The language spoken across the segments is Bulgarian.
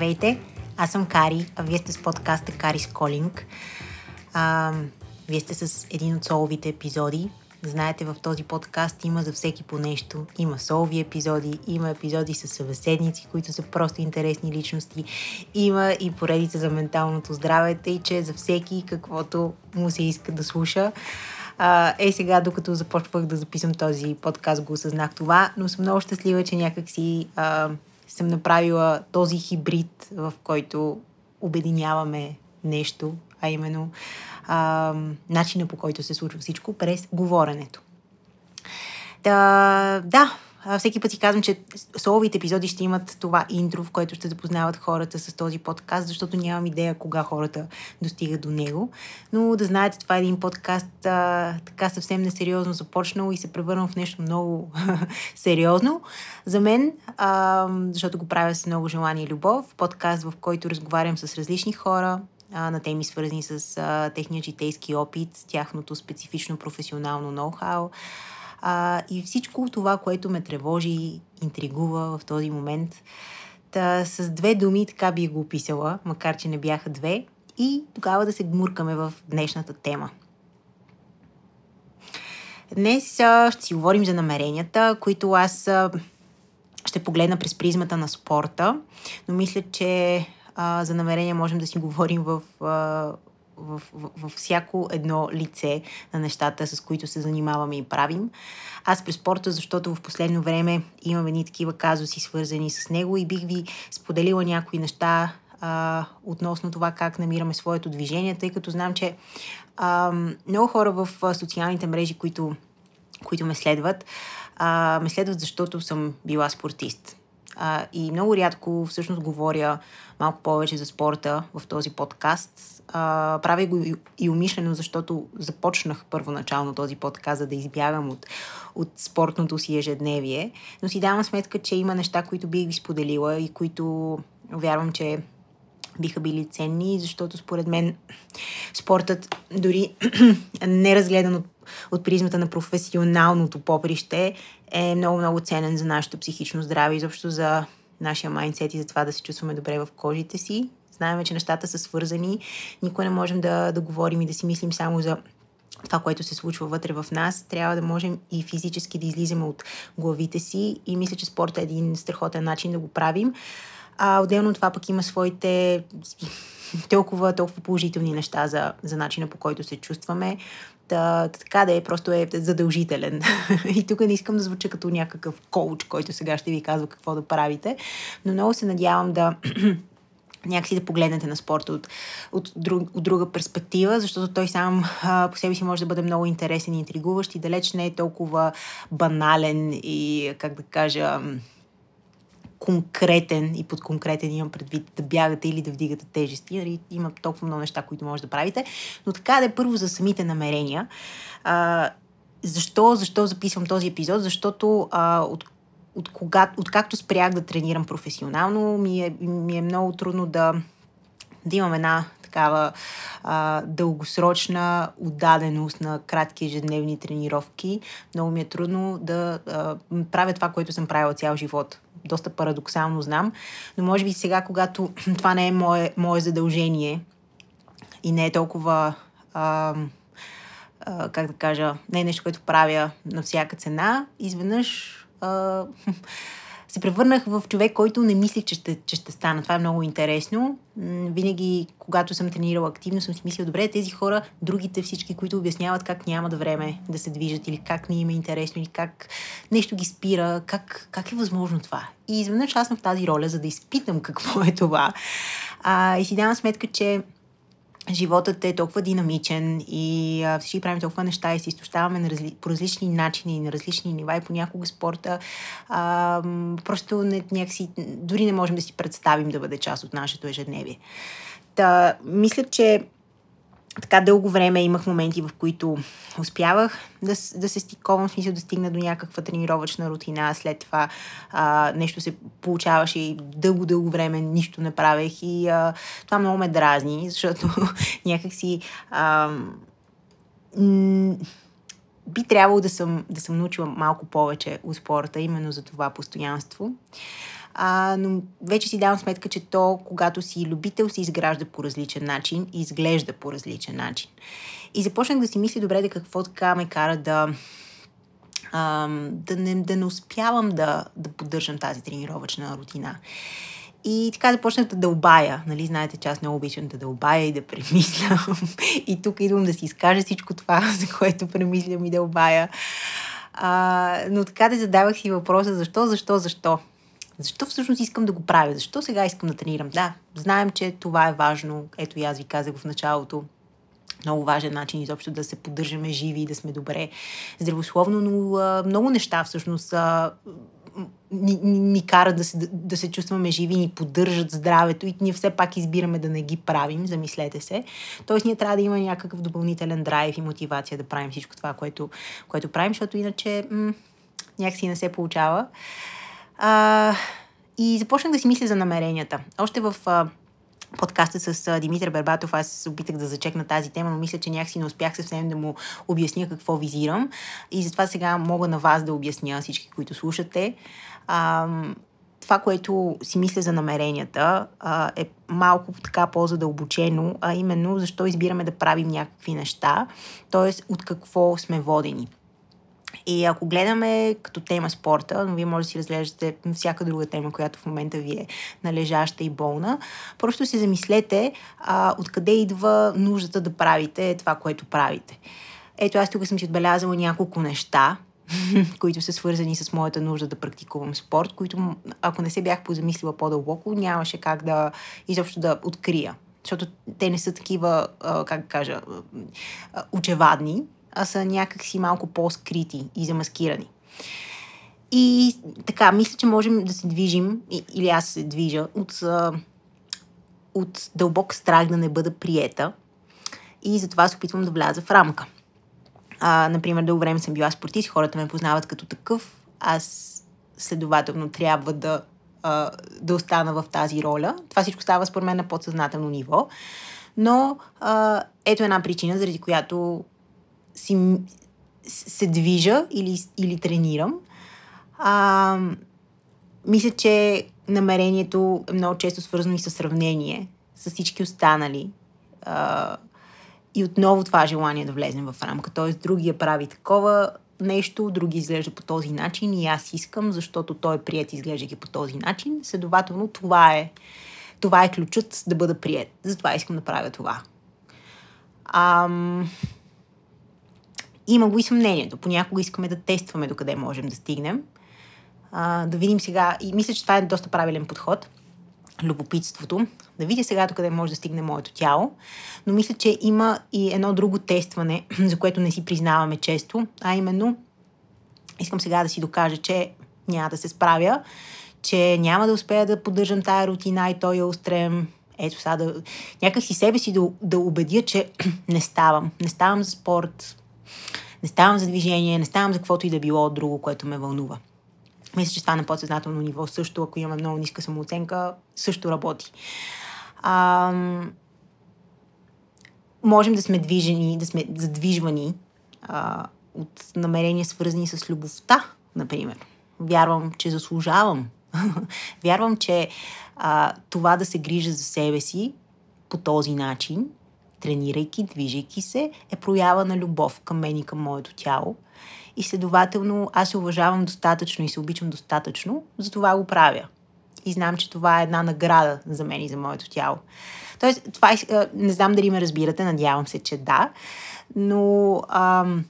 Здравейте, аз съм Кари, а вие сте с подкаста Кари Колинг. Вие сте с един от соловите епизоди. Знаете, в този подкаст има за всеки по нещо. Има солови епизоди, има епизоди с събеседници, които са просто интересни личности. Има и поредица за менталното здраве, тъй че за всеки каквото му се иска да слуша. Е, сега, докато започвах да записвам този подкаст, го осъзнах това, но съм много щастлива, че някакси съм направила този хибрид, в който обединяваме нещо, а именно а, начина по който се случва всичко през говоренето. Да, да, всеки път си казвам, че соловите епизоди ще имат това интро, в което ще запознават хората с този подкаст, защото нямам идея кога хората достигат до него. Но да знаете, това е един подкаст а, така съвсем несериозно започнал и се превърнал в нещо много сериозно за мен, а, защото го правя с много желание и любов. Подкаст, в който разговарям с различни хора, а, на теми свързани с а, техния житейски опит, с тяхното специфично професионално ноу-хау а, и всичко това, което ме тревожи интригува в този момент. Та, с две думи така би го описала, макар че не бяха две, и тогава да се гмуркаме в днешната тема. Днес а, ще си говорим за намеренията, които аз а, ще погледна през призмата на спорта, но мисля, че а, за намерения можем да си говорим в, а, в, в, в всяко едно лице на нещата, с които се занимаваме и правим. Аз през спорта, защото в последно време имам едни такива казуси, свързани с него и бих ви споделила някои неща а, относно това как намираме своето движение, тъй като знам, че а, много хора в социалните мрежи, които, които ме следват, а, ме следват защото съм била спортист. А, и много рядко всъщност говоря малко повече за спорта в този подкаст. А, правя го и, и умишлено, защото започнах първоначално този подкаст, за да избягам от, от спортното си ежедневие. Но си давам сметка, че има неща, които бих ви споделила и които вярвам, че биха били ценни, защото според мен спортът дори не разгледан от, от призмата на професионалното поприще е много-много ценен за нашето психично здраве, изобщо за нашия майндсет и за това да се чувстваме добре в кожите си. Знаем, че нещата са свързани. Никой не можем да, да говорим и да си мислим само за това, което се случва вътре в нас, трябва да можем и физически да излизаме от главите си и мисля, че спорт е един страхотен начин да го правим. А отделно това пък има своите толкова, толкова положителни неща за, за начина по който се чувстваме. Та, така да е, просто е задължителен. и тук не искам да звуча като някакъв коуч, който сега ще ви казва какво да правите, но много се надявам да някакси да погледнете на спорта от, от, друг, от друга перспектива, защото той сам а, по себе си може да бъде много интересен и интригуващ и далеч не е толкова банален и, как да кажа, конкретен и под конкретен имам предвид да бягате или да вдигате тежести. Нали? Има толкова много неща, които може да правите. Но така да е първо за самите намерения. А, защо, защо записвам този епизод? Защото а, от от, кога, от както спрях да тренирам професионално, ми е, ми е много трудно да, да имам една такава а, дългосрочна отдаденост на кратки ежедневни тренировки. Много ми е трудно да а, правя това, което съм правила цял живот. Доста парадоксално знам, но може би сега, когато това не е мое, мое задължение и не е толкова. А, а, как да кажа, не е нещо, което правя на всяка цена, изведнъж а, се превърнах в човек, който не мислих, че ще, че ще стана. Това е много интересно. Винаги, когато съм тренирала активно, съм си мислила, добре, тези хора, другите всички, които обясняват как нямат време да се движат или как не им е интересно или как нещо ги спира, как, как е възможно това. И изведнъж аз съм в тази роля, за да изпитам какво е това. А, и си давам сметка, че животът е толкова динамичен и всички правим толкова неща и се изтощаваме на разли, по различни начини, на различни нива и понякога спорта а, просто не, някакси, дори не можем да си представим да бъде част от нашето ежедневие. Та, мисля, че така дълго време имах моменти, в които успявах да, да се стиковам, в смисъл да стигна до някаква тренировъчна рутина. След това а, нещо се получаваше и дълго-дълго време нищо не правех и а, това много ме дразни, защото някакси а, м- би трябвало да съм, да съм научила малко повече от спорта, именно за това постоянство. А, но вече си давам сметка, че то, когато си любител, се изгражда по различен начин и изглежда по различен начин. И започнах да си мисля, добре, да какво така ме кара да, а, да, не, да не успявам да, да поддържам тази тренировъчна рутина. И така започнах да дълбая. Нали, знаете, че аз много обичам да дълбая и да премислям. и тук идвам да си изкажа всичко това, за което премислям и дълбая. А, но така да задавах си въпроса защо, защо, защо. Защо всъщност искам да го правя? Защо сега искам да тренирам? Да, знаем, че това е важно. Ето и аз ви казах в началото. Много важен начин изобщо да се поддържаме живи и да сме добре здравословно, но а, много неща всъщност а, ни, ни, ни карат да се, да, се чувстваме живи, ни поддържат здравето и ние все пак избираме да не ги правим, замислете се. Тоест ние трябва да има някакъв допълнителен драйв и мотивация да правим всичко това, което, което правим, защото иначе м- някакси не се получава. А, и започнах да си мисля за намеренията. Още в а, подкаста с а, Димитър Бербатов аз се опитах да зачекна тази тема, но мисля, че някакси не успях съвсем да му обясня какво визирам. И затова сега мога на вас да обясня всички, които слушате. А, това, което си мисля за намеренията, а, е малко така по-задълбочено, а именно защо избираме да правим някакви неща, т.е. от какво сме водени. И ако гледаме като тема спорта, но вие може да си разглеждате всяка друга тема, която в момента ви е належаща и болна, просто се замислете а, откъде идва нуждата да правите това, което правите. Ето аз тук съм си отбелязала няколко неща, които са свързани с моята нужда да практикувам спорт, които ако не се бях позамислила по-дълбоко, нямаше как да изобщо да открия. Защото те не са такива, как да кажа, очевадни, а са някакси малко по-скрити и замаскирани. И така, мисля, че можем да се движим, или аз се движа, от, от дълбок страх да не бъда приета. И затова се опитвам да вляза в рамка. А, например, дълго време съм била спортист, хората ме познават като такъв. Аз следователно трябва да, да остана в тази роля. Това всичко става според мен на подсъзнателно ниво. Но а, ето една причина, заради която си, се движа или, или тренирам. А, мисля, че намерението е много често свързано и с сравнение с всички останали. А, и отново това желание да влезем в рамка. Т.е. другия прави такова нещо, други изглежда по този начин и аз искам, защото той е прият изглеждайки по този начин. Следователно, това е, това е ключът да бъда прият. Затова искам да правя това. Ам... Има го и съмнението. Понякога искаме да тестваме докъде можем да стигнем. А, да видим сега, и мисля, че това е доста правилен подход, любопитството, да видя сега докъде може да стигне моето тяло, но мисля, че има и едно друго тестване, за което не си признаваме често, а именно искам сега да си докажа, че няма да се справя, че няма да успея да поддържам тая рутина и той я устрем. Ето сега да... Някак си себе си да, да убедя, че не ставам. Не ставам за спорт, не ставам за движение, не ставам за каквото и да било друго, което ме вълнува. Мисля, че това на подсъзнателно ниво също, ако имаме много ниска самооценка, също работи. А, можем да сме движени, да сме задвижвани а, от намерения, свързани с любовта, например. Вярвам, че заслужавам. Вярвам, че а, това да се грижа за себе си по този начин тренирайки, движейки се, е проява на любов към мен и към моето тяло. И следователно аз се уважавам достатъчно и се обичам достатъчно, затова го правя. И знам, че това е една награда за мен и за моето тяло. Тоест, това е, не знам дали ме разбирате, надявам се, че да, но ам,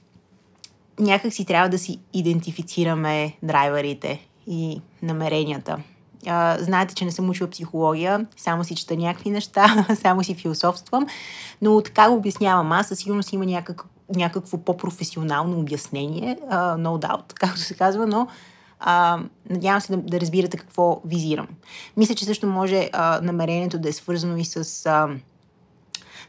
някак си трябва да си идентифицираме драйверите и намеренията а, знаете, че не съм учила психология, само си чета някакви неща, само си философствам, но така го обяснявам аз. Със сигурност има някак, някакво по-професионално обяснение, uh, no doubt, както се казва, но uh, надявам се да, да разбирате какво визирам. Мисля, че също може uh, намерението да е свързано и с uh,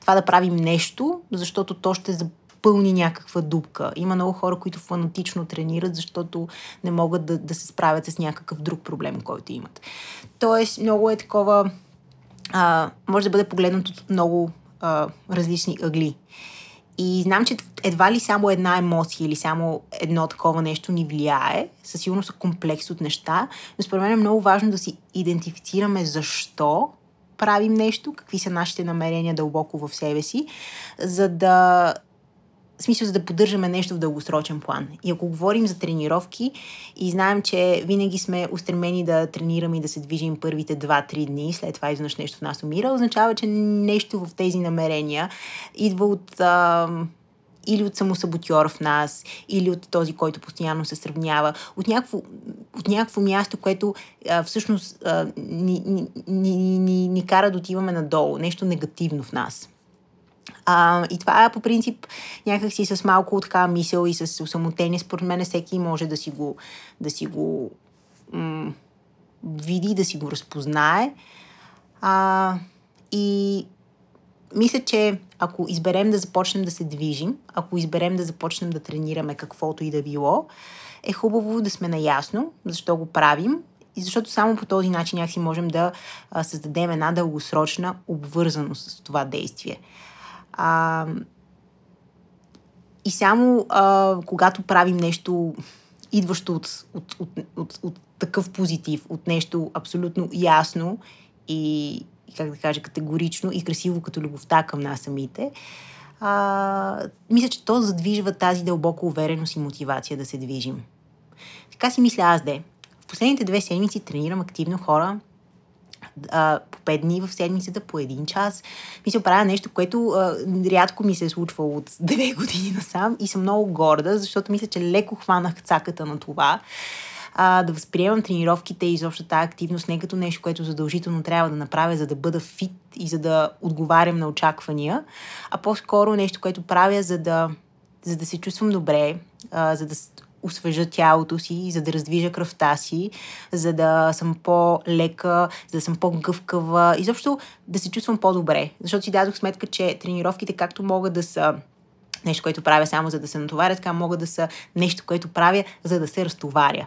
това да правим нещо, защото то ще пълни някаква дупка. Има много хора, които фанатично тренират, защото не могат да, да се справят с някакъв друг проблем, който имат. Тоест, много е такова. А, може да бъде погледнато от много а, различни ъгли. И знам, че едва ли само една емоция или само едно такова нещо ни влияе. Със сигурност са комплекс от неща, но според мен е много важно да си идентифицираме защо правим нещо, какви са нашите намерения дълбоко в себе си, за да в смисъл за да поддържаме нещо в дългосрочен план. И ако говорим за тренировки и знаем, че винаги сме устремени да тренираме и да се движим първите 2-3 дни, след това изведнъж нещо в нас умира, означава, че нещо в тези намерения идва от а, или от самосаботьор в нас, или от този, който постоянно се сравнява, от някакво, от някакво място, което а, всъщност а, ни, ни, ни, ни, ни кара да отиваме надолу, нещо негативно в нас. А, и това по принцип някакси с малко така мисъл и с усамотение, според мен всеки може да си го, да си го м- види, да си го разпознае. А, и мисля, че ако изберем да започнем да се движим, ако изберем да започнем да тренираме каквото и да било, е хубаво да сме наясно защо го правим и защото само по този начин някакси можем да създадем една дългосрочна обвързаност с това действие. А, и само а, когато правим нещо идващо от, от, от, от, от такъв позитив, от нещо абсолютно ясно и, как да кажа, категорично и красиво като любовта към нас самите, а, мисля, че то задвижва тази дълбока увереност и мотивация да се движим. Така си мисля аз де. В последните две седмици тренирам активно хора, а, по 5 дни в седмицата, по един час. Мисля, правя нещо, което а, рядко ми се е случвало от 9 години насам и съм много горда, защото мисля, че леко хванах цаката на това. А, да възприемам тренировките и изобщо тази активност не като нещо, което задължително трябва да направя, за да бъда фит и за да отговарям на очаквания, а по-скоро нещо, което правя, за да, за да се чувствам добре, а, за да освежа тялото си, за да раздвижа кръвта си, за да съм по-лека, за да съм по-гъвкава, изобщо да се чувствам по-добре. Защото си дадох сметка, че тренировките както могат да са нещо, което правя само за да се натоваря, така могат да са нещо, което правя за да се разтоваря.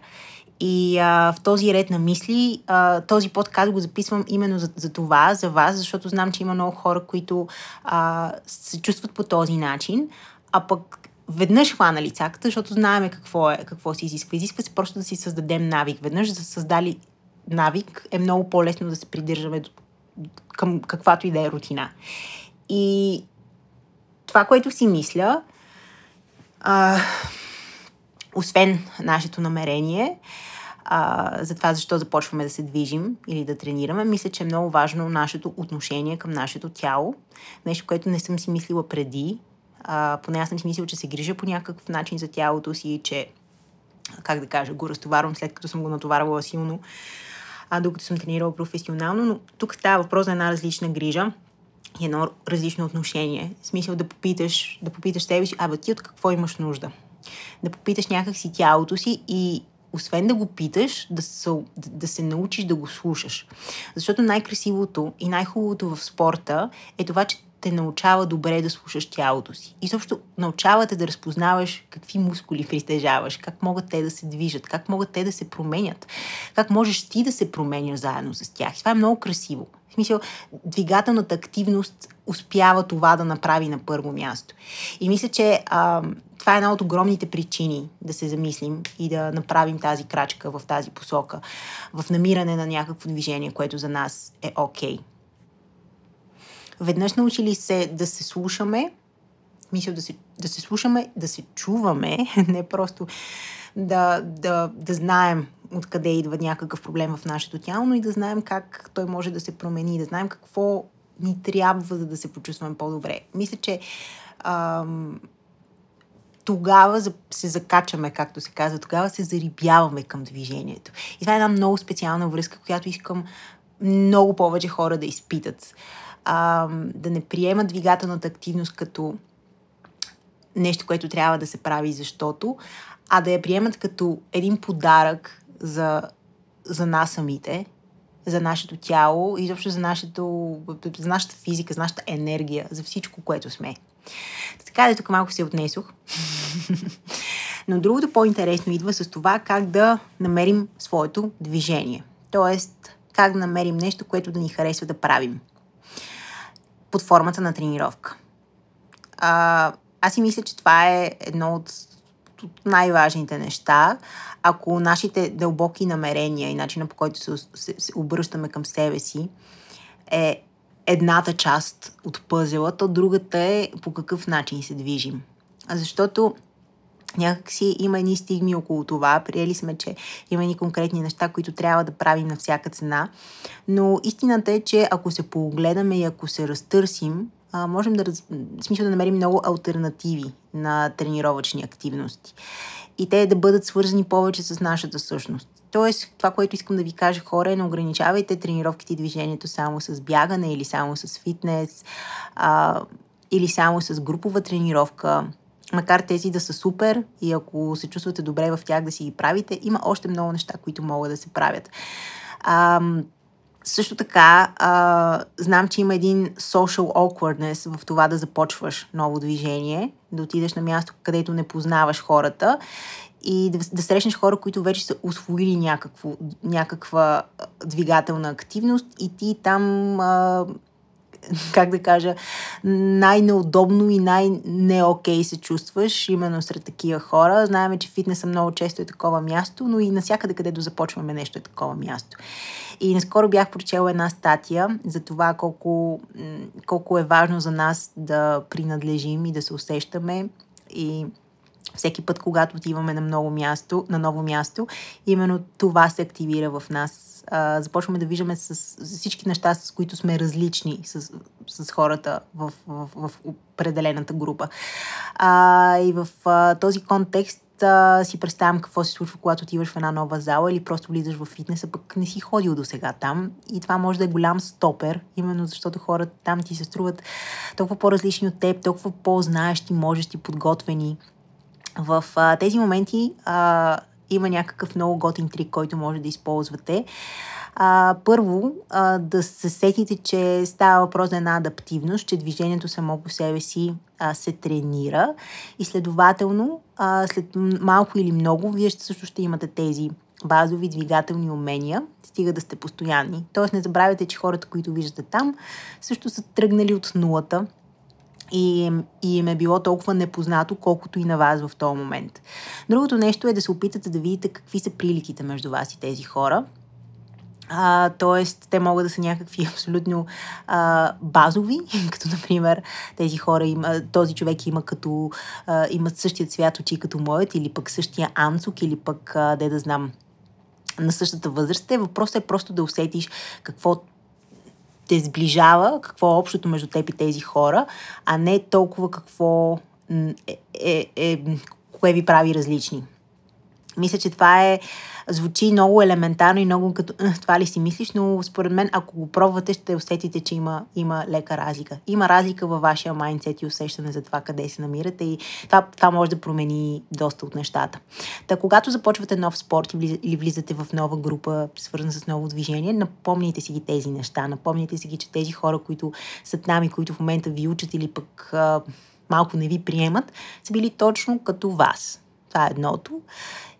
И а, в този ред на мисли, а, този подкаст го записвам именно за, за това, за вас, защото знам, че има много хора, които а, се чувстват по този начин, а пък веднъж хванали цаката, защото знаеме какво, е, какво се изисква. Изисква се просто да си създадем навик. Веднъж да създали навик е много по-лесно да се придържаме към каквато и да е рутина. И това, което си мисля, а, освен нашето намерение, а, за това защо започваме да се движим или да тренираме, мисля, че е много важно нашето отношение към нашето тяло. Нещо, което не съм си мислила преди а, поне аз съм си мислила, че се грижа по някакъв начин за тялото си, че, как да кажа, го разтоварвам след като съм го натоварвала силно, а докато съм тренирала професионално, но тук става въпрос за една различна грижа и едно различно отношение. В смисъл да попиташ, да попиташ себе си, абе ти от какво имаш нужда? Да попиташ някак си тялото си и освен да го питаш, да се, да се научиш да го слушаш. Защото най-красивото и най-хубавото в спорта е това, че те научава добре да слушаш тялото си. И също научава те да разпознаваш какви мускули притежаваш, как могат те да се движат, как могат те да се променят, как можеш ти да се променяш заедно с тях. И това е много красиво. В смисъл, двигателната активност успява това да направи на първо място. И мисля, че а, това е една от огромните причини да се замислим и да направим тази крачка в тази посока, в намиране на някакво движение, което за нас е окей. Okay веднъж научили се да се слушаме, мисля да се, да се слушаме, да се чуваме, не просто да, да, да знаем откъде идва някакъв проблем в нашето тяло, но и да знаем как той може да се промени, да знаем какво ни трябва, за да се почувстваме по-добре. Мисля, че ам, тогава се закачаме, както се казва, тогава се зарибяваме към движението. И това е една много специална връзка, която искам много повече хора да изпитат а, да не приемат двигателната активност като нещо, което трябва да се прави защото, а да я приемат като един подарък за, за нас самите, за нашето тяло и изобщо за, нашето, за нашата физика, за нашата енергия, за всичко, което сме. Така да тук малко се отнесох. Но другото по-интересно идва с това как да намерим своето движение. Тоест, как да намерим нещо, което да ни харесва да правим под формата на тренировка. А, аз си мисля, че това е едно от, от най-важните неща. Ако нашите дълбоки намерения и начина по който се, се, се обръщаме към себе си е едната част от пъзела, то другата е по какъв начин се движим. Защото някакси има едни стигми около това. Приели сме, че има едни конкретни неща, които трябва да правим на всяка цена. Но истината е, че ако се погледаме и ако се разтърсим, можем да, раз... смисъл да намерим много альтернативи на тренировъчни активности. И те да бъдат свързани повече с нашата същност. Тоест, това, което искам да ви кажа, хора, е не ограничавайте тренировките и движението само с бягане или само с фитнес а, или само с групова тренировка макар тези да са супер и ако се чувствате добре в тях да си ги правите, има още много неща, които могат да се правят. А, също така, а, знам, че има един social awkwardness в това да започваш ново движение, да отидеш на място, където не познаваш хората и да, да срещнеш хора, които вече са освоили някакво, някаква двигателна активност и ти там а, как да кажа, най-неудобно и най-не-окей се чувстваш именно сред такива хора. Знаем, че фитнеса много често е такова място, но и насякъде, където започваме нещо е такова място. И наскоро бях прочела една статия за това колко, колко е важно за нас да принадлежим и да се усещаме и всеки път, когато отиваме на, много място, на ново място, именно това се активира в нас а, започваме да виждаме с, с всички неща, с които сме различни с, с хората в, в, в определената група. А, и в а, този контекст а, си представям какво се случва, когато отиваш в една нова зала или просто влизаш в фитнеса, пък не си ходил до сега там. И това може да е голям стопер, именно защото хората там ти се струват толкова по-различни от теб, толкова по-знаещи, можещи, подготвени. В а, тези моменти а, има някакъв много готин трик, който може да използвате. А, първо, а, да се сетите, че става въпрос за една адаптивност, че движението само по себе си а, се тренира и следователно, а, след малко или много, вие също ще имате тези базови двигателни умения, стига да сте постоянни. Тоест не забравяйте, че хората, които виждате там, също са тръгнали от нулата и, и им е било толкова непознато, колкото и на вас в този момент. Другото нещо е да се опитате да видите какви са приликите между вас и тези хора. А, тоест, те могат да са някакви абсолютно а, базови, като например тези хора има, този човек има като а, имат същия цвят очи като моят, или пък същия анцук, или пък, а, де да знам, на същата възраст. Въпросът е просто да усетиш какво те сближава, какво е общото между теб и тези хора, а не толкова какво е, е, е, кое ви прави различни. Мисля, че това е звучи много елементарно и много като това ли си мислиш, но според мен, ако го пробвате, ще усетите, че има, има лека разлика. Има разлика във вашия майндсет и усещане за това къде се намирате и това, това може да промени доста от нещата. Та, когато започвате нов спорт или влизате в нова група, свързана с ново движение, напомняйте си ги тези неща. Напомняйте си ги, че тези хора, които са там и които в момента ви учат или пък а, малко не ви приемат, са били точно като вас. Това е едното.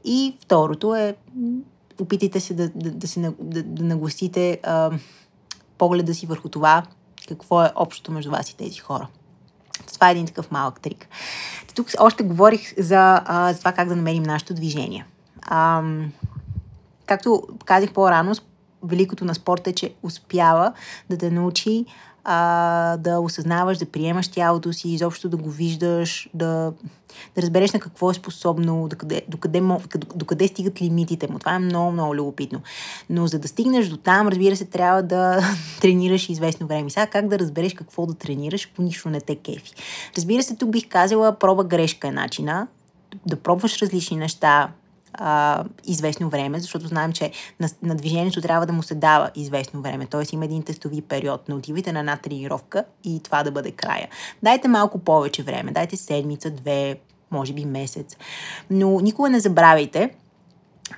И второто е, опитайте се да, да, да, си, да, да нагласите а, погледа си върху това, какво е общото между вас и тези хора. Това е един такъв малък трик. Тук още говорих за, а, за това как да намерим нашето движение. А, както казах по-рано, великото на спорта е, че успява да те научи а, да осъзнаваш, да приемаш тялото си, изобщо да го виждаш, да, да разбереш на какво е способно, докъде, докъде, докъде стигат лимитите му. Това е много, много любопитно. Но за да стигнеш до там, разбира се, трябва да тренираш известно време. Сега как да разбереш какво да тренираш, по нищо не те кефи. Разбира се, тук бих казала, проба грешка е начина да пробваш различни неща, а, известно време, защото знаем, че на, на движението трябва да му се дава известно време. Тоест има един тестови период. Не отивайте на една тренировка и това да бъде края. Дайте малко повече време. Дайте седмица, две, може би месец. Но никога не забравяйте,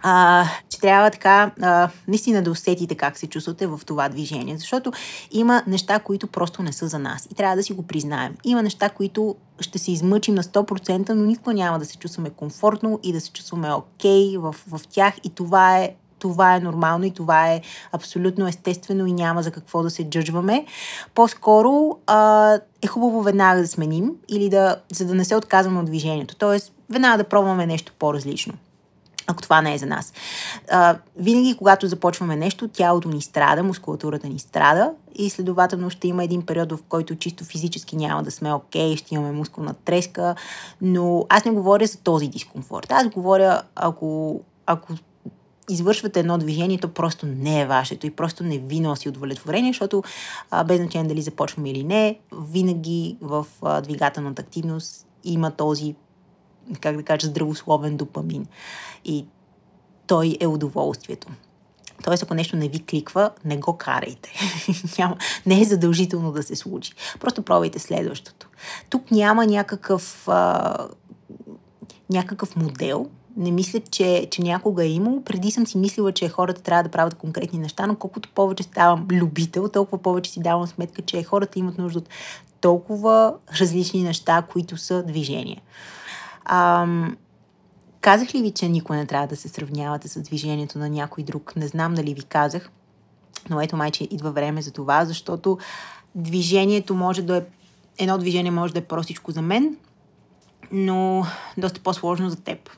а, че трябва така а, наистина да усетите как се чувствате в това движение, защото има неща, които просто не са за нас и трябва да си го признаем. Има неща, които ще се измъчим на 100%, но никога няма да се чувстваме комфортно и да се чувстваме окей okay в, в тях и това е това е нормално и това е абсолютно естествено и няма за какво да се джъджваме. По-скоро а, е хубаво веднага да сменим или да, за да не се отказваме от движението. Тоест, веднага да пробваме нещо по-различно ако това не е за нас. А, винаги, когато започваме нещо, тялото ни страда, мускулатурата ни страда и следователно ще има един период, в който чисто физически няма да сме окей, ще имаме мускулна треска, но аз не говоря за този дискомфорт. Аз говоря, ако, ако извършвате едно движение, то просто не е вашето и просто не ви носи удовлетворение, защото а, без значение дали започваме или не, винаги в а, двигателната активност има този как да кажа, здравословен допамин. И той е удоволствието. Тоест, ако нещо не ви кликва, не го карайте. няма, не е задължително да се случи. Просто пробвайте следващото. Тук няма някакъв, а, някакъв модел. Не мисля, че, че някога е имало. Преди съм си мислила, че хората трябва да правят конкретни неща, но колкото повече ставам любител, толкова повече си давам сметка, че хората имат нужда от толкова различни неща, които са движения. Ам, казах ли ви, че никой не трябва да се сравнявате с движението на някой друг? Не знам дали ви казах, но ето майче идва време за това, защото движението може да е... Едно движение може да е простичко за мен, но доста по-сложно за теб.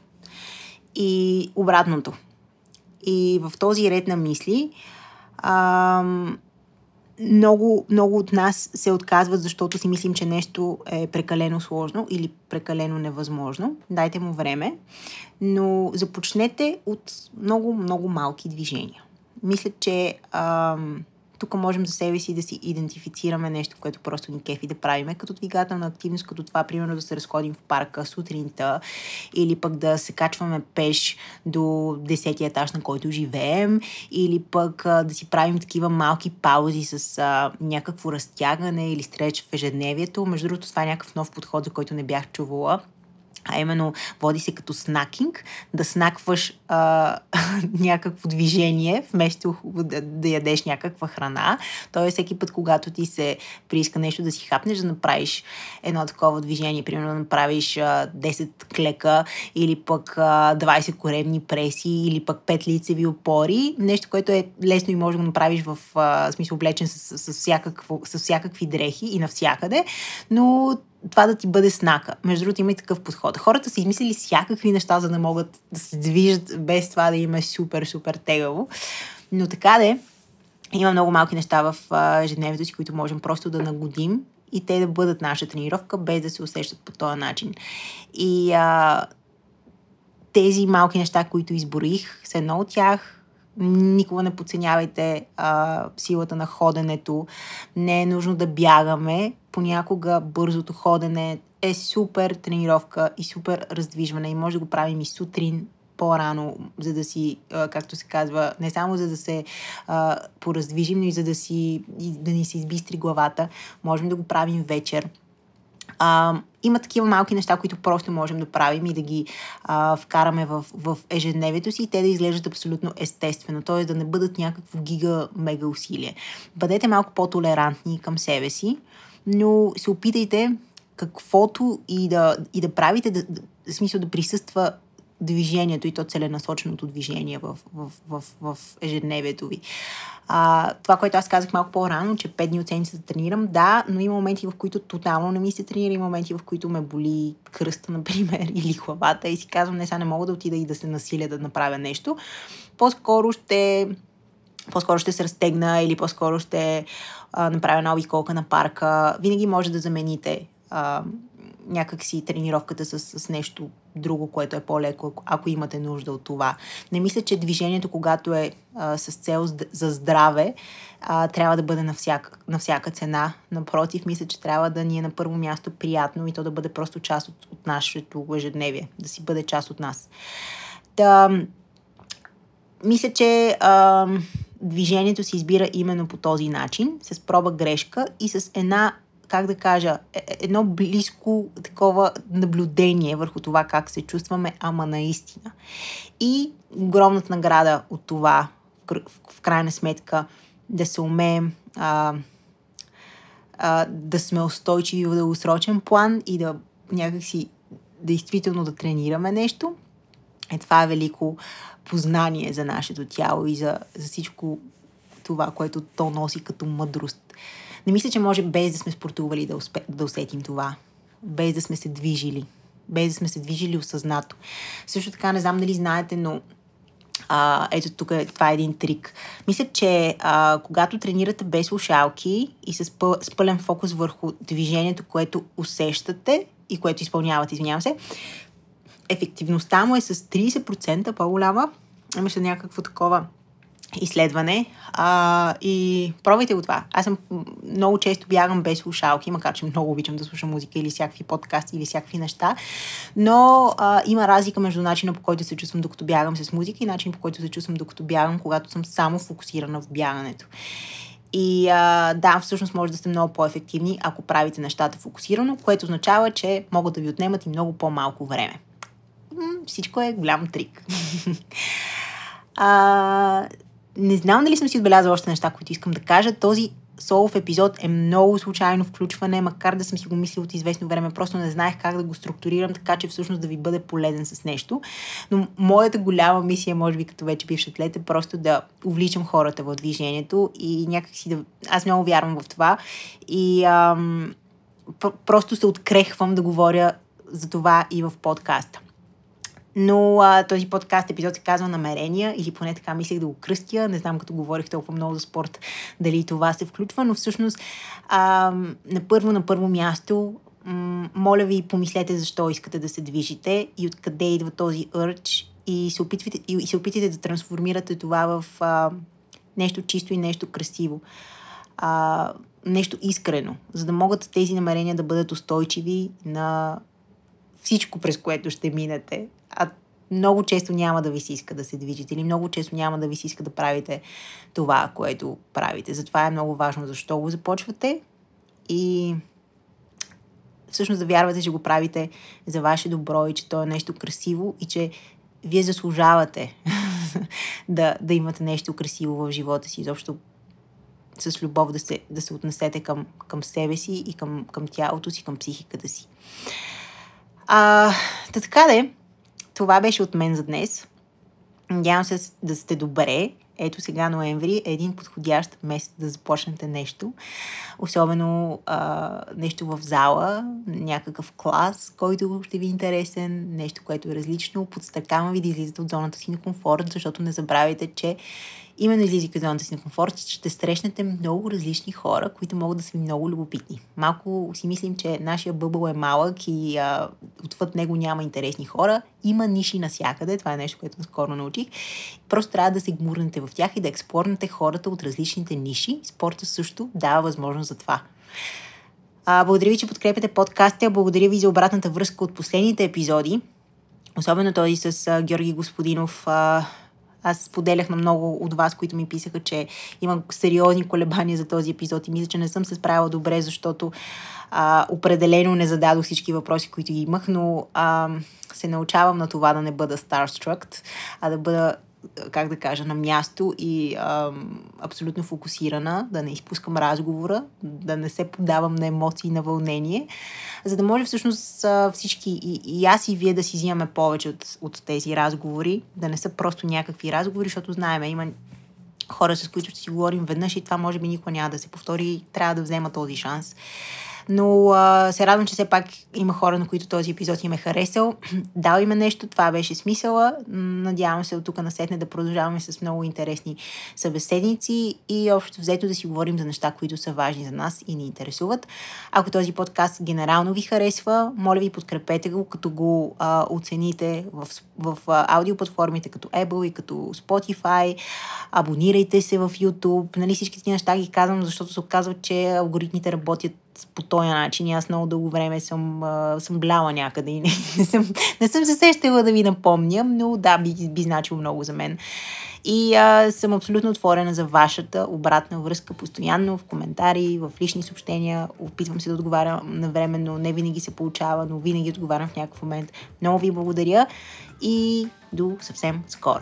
И обратното. И в този ред на мисли ам, много, много от нас се отказват, защото си мислим, че нещо е прекалено сложно или прекалено невъзможно. Дайте му време, но започнете от много, много малки движения. Мисля, че ам, тук можем за себе си да си идентифицираме нещо, което просто ни кефи да правиме, като двигателна активност, като това, примерно, да се разходим в парка сутринта или пък да се качваме пеш до 10 етаж, на който живеем, или пък а, да си правим такива малки паузи с а, някакво разтягане или стреч в ежедневието. Между другото, това е някакъв нов подход, за който не бях чувала а именно води се като снакинг, да снакваш а, някакво движение, вместо да, да ядеш някаква храна. Тоест, всеки път, когато ти се прииска нещо да си хапнеш, да направиш едно такова движение, примерно да направиш а, 10 клека или пък а, 20 коремни преси или пък 5 лицеви опори. Нещо, което е лесно и може да го направиш в а, смисъл облечен с, с, с, всякакво, с всякакви дрехи и навсякъде, но това да ти бъде снака. Между другото, има и такъв подход. Хората са измислили всякакви неща, за да могат да се движат без това да има е супер, супер тегаво. Но така де, има много малки неща в ежедневието си, които можем просто да нагодим и те да бъдат наша тренировка, без да се усещат по този начин. И а, тези малки неща, които изборих, са едно от тях. Никога не подценявайте а, силата на ходенето. Не е нужно да бягаме. Понякога бързото ходене е супер тренировка и супер раздвижване и може да го правим и сутрин, по-рано, за да си, както се казва, не само за да се а, пораздвижим, но и за да, си, да ни се избистри главата. Можем да го правим вечер а, има такива малки неща, които просто можем да правим и да ги а, вкараме в, в ежедневието си и те да изглеждат абсолютно естествено, т.е. да не бъдат някакво гига-мега усилие. Бъдете малко по-толерантни към себе си, но се опитайте каквото и да, и да правите, да, в смисъл да присъства движението и то целенасоченото движение в, в, в, в ежедневието ви. А, това, което аз казах малко по-рано, че 5 дни от седмицата тренирам, да, но има моменти, в които тотално не ми се тренира, има моменти, в които ме боли кръста, например, или главата и си казвам, не, сега не мога да отида и да се насиля да направя нещо. По-скоро ще по-скоро ще се разтегна или по-скоро ще а, направя една обиколка на парка. Винаги може да замените а, някакси тренировката с, с нещо друго, което е по-леко, ако имате нужда от това. Не мисля, че движението, когато е а, с цел за здраве, а, трябва да бъде на всяка, на всяка цена. Напротив, мисля, че трябва да ни е на първо място приятно и то да бъде просто част от, от нашето ежедневие, да си бъде част от нас. Та, мисля, че а, движението се избира именно по този начин, с проба грешка и с една как да кажа, е, е, едно близко такова наблюдение върху това как се чувстваме, ама наистина. И огромната награда от това, в крайна сметка, да се умеем а, а, да сме устойчиви в дългосрочен план и да някакси действително да тренираме нещо, Е, това е велико познание за нашето тяло и за, за всичко това, което то носи като мъдрост. Не мисля, че може без да сме спортували да, успе, да усетим това. Без да сме се движили. Без да сме се движили осъзнато. Също така, не знам дали знаете, но а, ето тук е, това е един трик. Мисля, че а, когато тренирате без слушалки и с, пъл, с пълен фокус върху движението, което усещате и което изпълнявате, извинявам се, ефективността му е с 30% по-голяма. Имаше някакво такова изследване а, и пробвайте го това. Аз съм много често бягам без слушалки, макар че много обичам да слушам музика или всякакви подкасти или всякакви неща, но а, има разлика между начина по който се чувствам докато бягам с музика и начин по който се чувствам докато бягам, когато съм само фокусирана в бягането. И а, да, всъщност може да сте много по-ефективни, ако правите нещата фокусирано, което означава, че могат да ви отнемат и много по-малко време. Всичко е голям трик. а, не знам дали съм си отбелязала още неща, които искам да кажа. Този солов епизод е много случайно включване, макар да съм си го мислила от известно време. Просто не знаех как да го структурирам, така че всъщност да ви бъде полезен с нещо. Но моята голяма мисия, може би като вече бивш атлет, е просто да увличам хората в движението и някакси да... Аз много вярвам в това и ам, просто се открехвам да говоря за това и в подкаста. Но а, този подкаст епизод се казва Намерения, или поне така мислех да го кръстя. Не знам, като говорих толкова много за спорт, дали това се включва, но всъщност а, на първо, на първо място м- моля ви, помислете защо искате да се движите и откъде идва този ърч и се опитвайте, и се опитайте да трансформирате това в а, нещо чисто и нещо красиво. А, нещо искрено, за да могат тези намерения да бъдат устойчиви на всичко, през което ще минете а много често няма да ви се иска да се движите или много често няма да ви се иска да правите това, което правите. Затова е много важно защо го започвате и всъщност да вярвате, че го правите за ваше добро и че то е нещо красиво и че вие заслужавате да, да имате нещо красиво в живота си, изобщо с любов да се, да се отнесете към, към себе си и към, към тялото си, към психиката си. А, да така де, това беше от мен за днес. Надявам се да сте добре. Ето сега ноември е един подходящ месец да започнете нещо. Особено а, нещо в зала, някакъв клас, който ще ви е интересен, нещо, което е различно. Подстъкавам ви да излизате от зоната си на комфорт, защото не забравяйте, че именно излизайки от зоната си на комфорт, ще срещнете много различни хора, които могат да са много любопитни. Малко си мислим, че нашия бъбъл е малък и а, отвъд него няма интересни хора. Има ниши навсякъде, това е нещо, което скоро научих. Просто трябва да се гмурнете в тях и да експлорнете хората от различните ниши. Спорта също дава възможност за това. А, благодаря ви, че подкрепяте подкаста. Благодаря ви за обратната връзка от последните епизоди. Особено този с а, Георги Господинов. А, аз споделях на много от вас, които ми писаха, че има сериозни колебания за този епизод и мисля, че не съм се справила добре, защото а, определено не зададох всички въпроси, които имах, но а, се научавам на това да не бъда starstruck, а да бъда как да кажа, на място и а, абсолютно фокусирана, да не изпускам разговора, да не се подавам на емоции, на вълнение, за да може всъщност всички, и, и аз и вие да си взимаме повече от, от тези разговори, да не са просто някакви разговори, защото знаеме, има хора, с които ще си говорим веднъж и това може би никога няма да се повтори, трябва да взема този шанс. Но а, се радвам, че все пак има хора, на които този епизод им е харесал. Дал има нещо, това беше смисъла. Надявам се от тук насетне да продължаваме с много интересни събеседници и общо взето да си говорим за неща, които са важни за нас и ни интересуват. Ако този подкаст генерално ви харесва, моля ви подкрепете го, като го а, оцените в, в, в аудиоплатформите като Apple и като Spotify. Абонирайте се в YouTube. Нали, всички тези неща ги казвам, защото се оказва, че алгоритмите работят по този начин. Аз много дълго време съм, а, съм бляла някъде и не, не, съм, не съм се сещала да ви напомням, но да, би, би значило много за мен. И а, съм абсолютно отворена за вашата обратна връзка, постоянно в коментари, в лични съобщения. Опитвам се да отговарям на време, но не винаги се получава, но винаги отговарям в някакъв момент. Много ви благодаря и до съвсем скоро.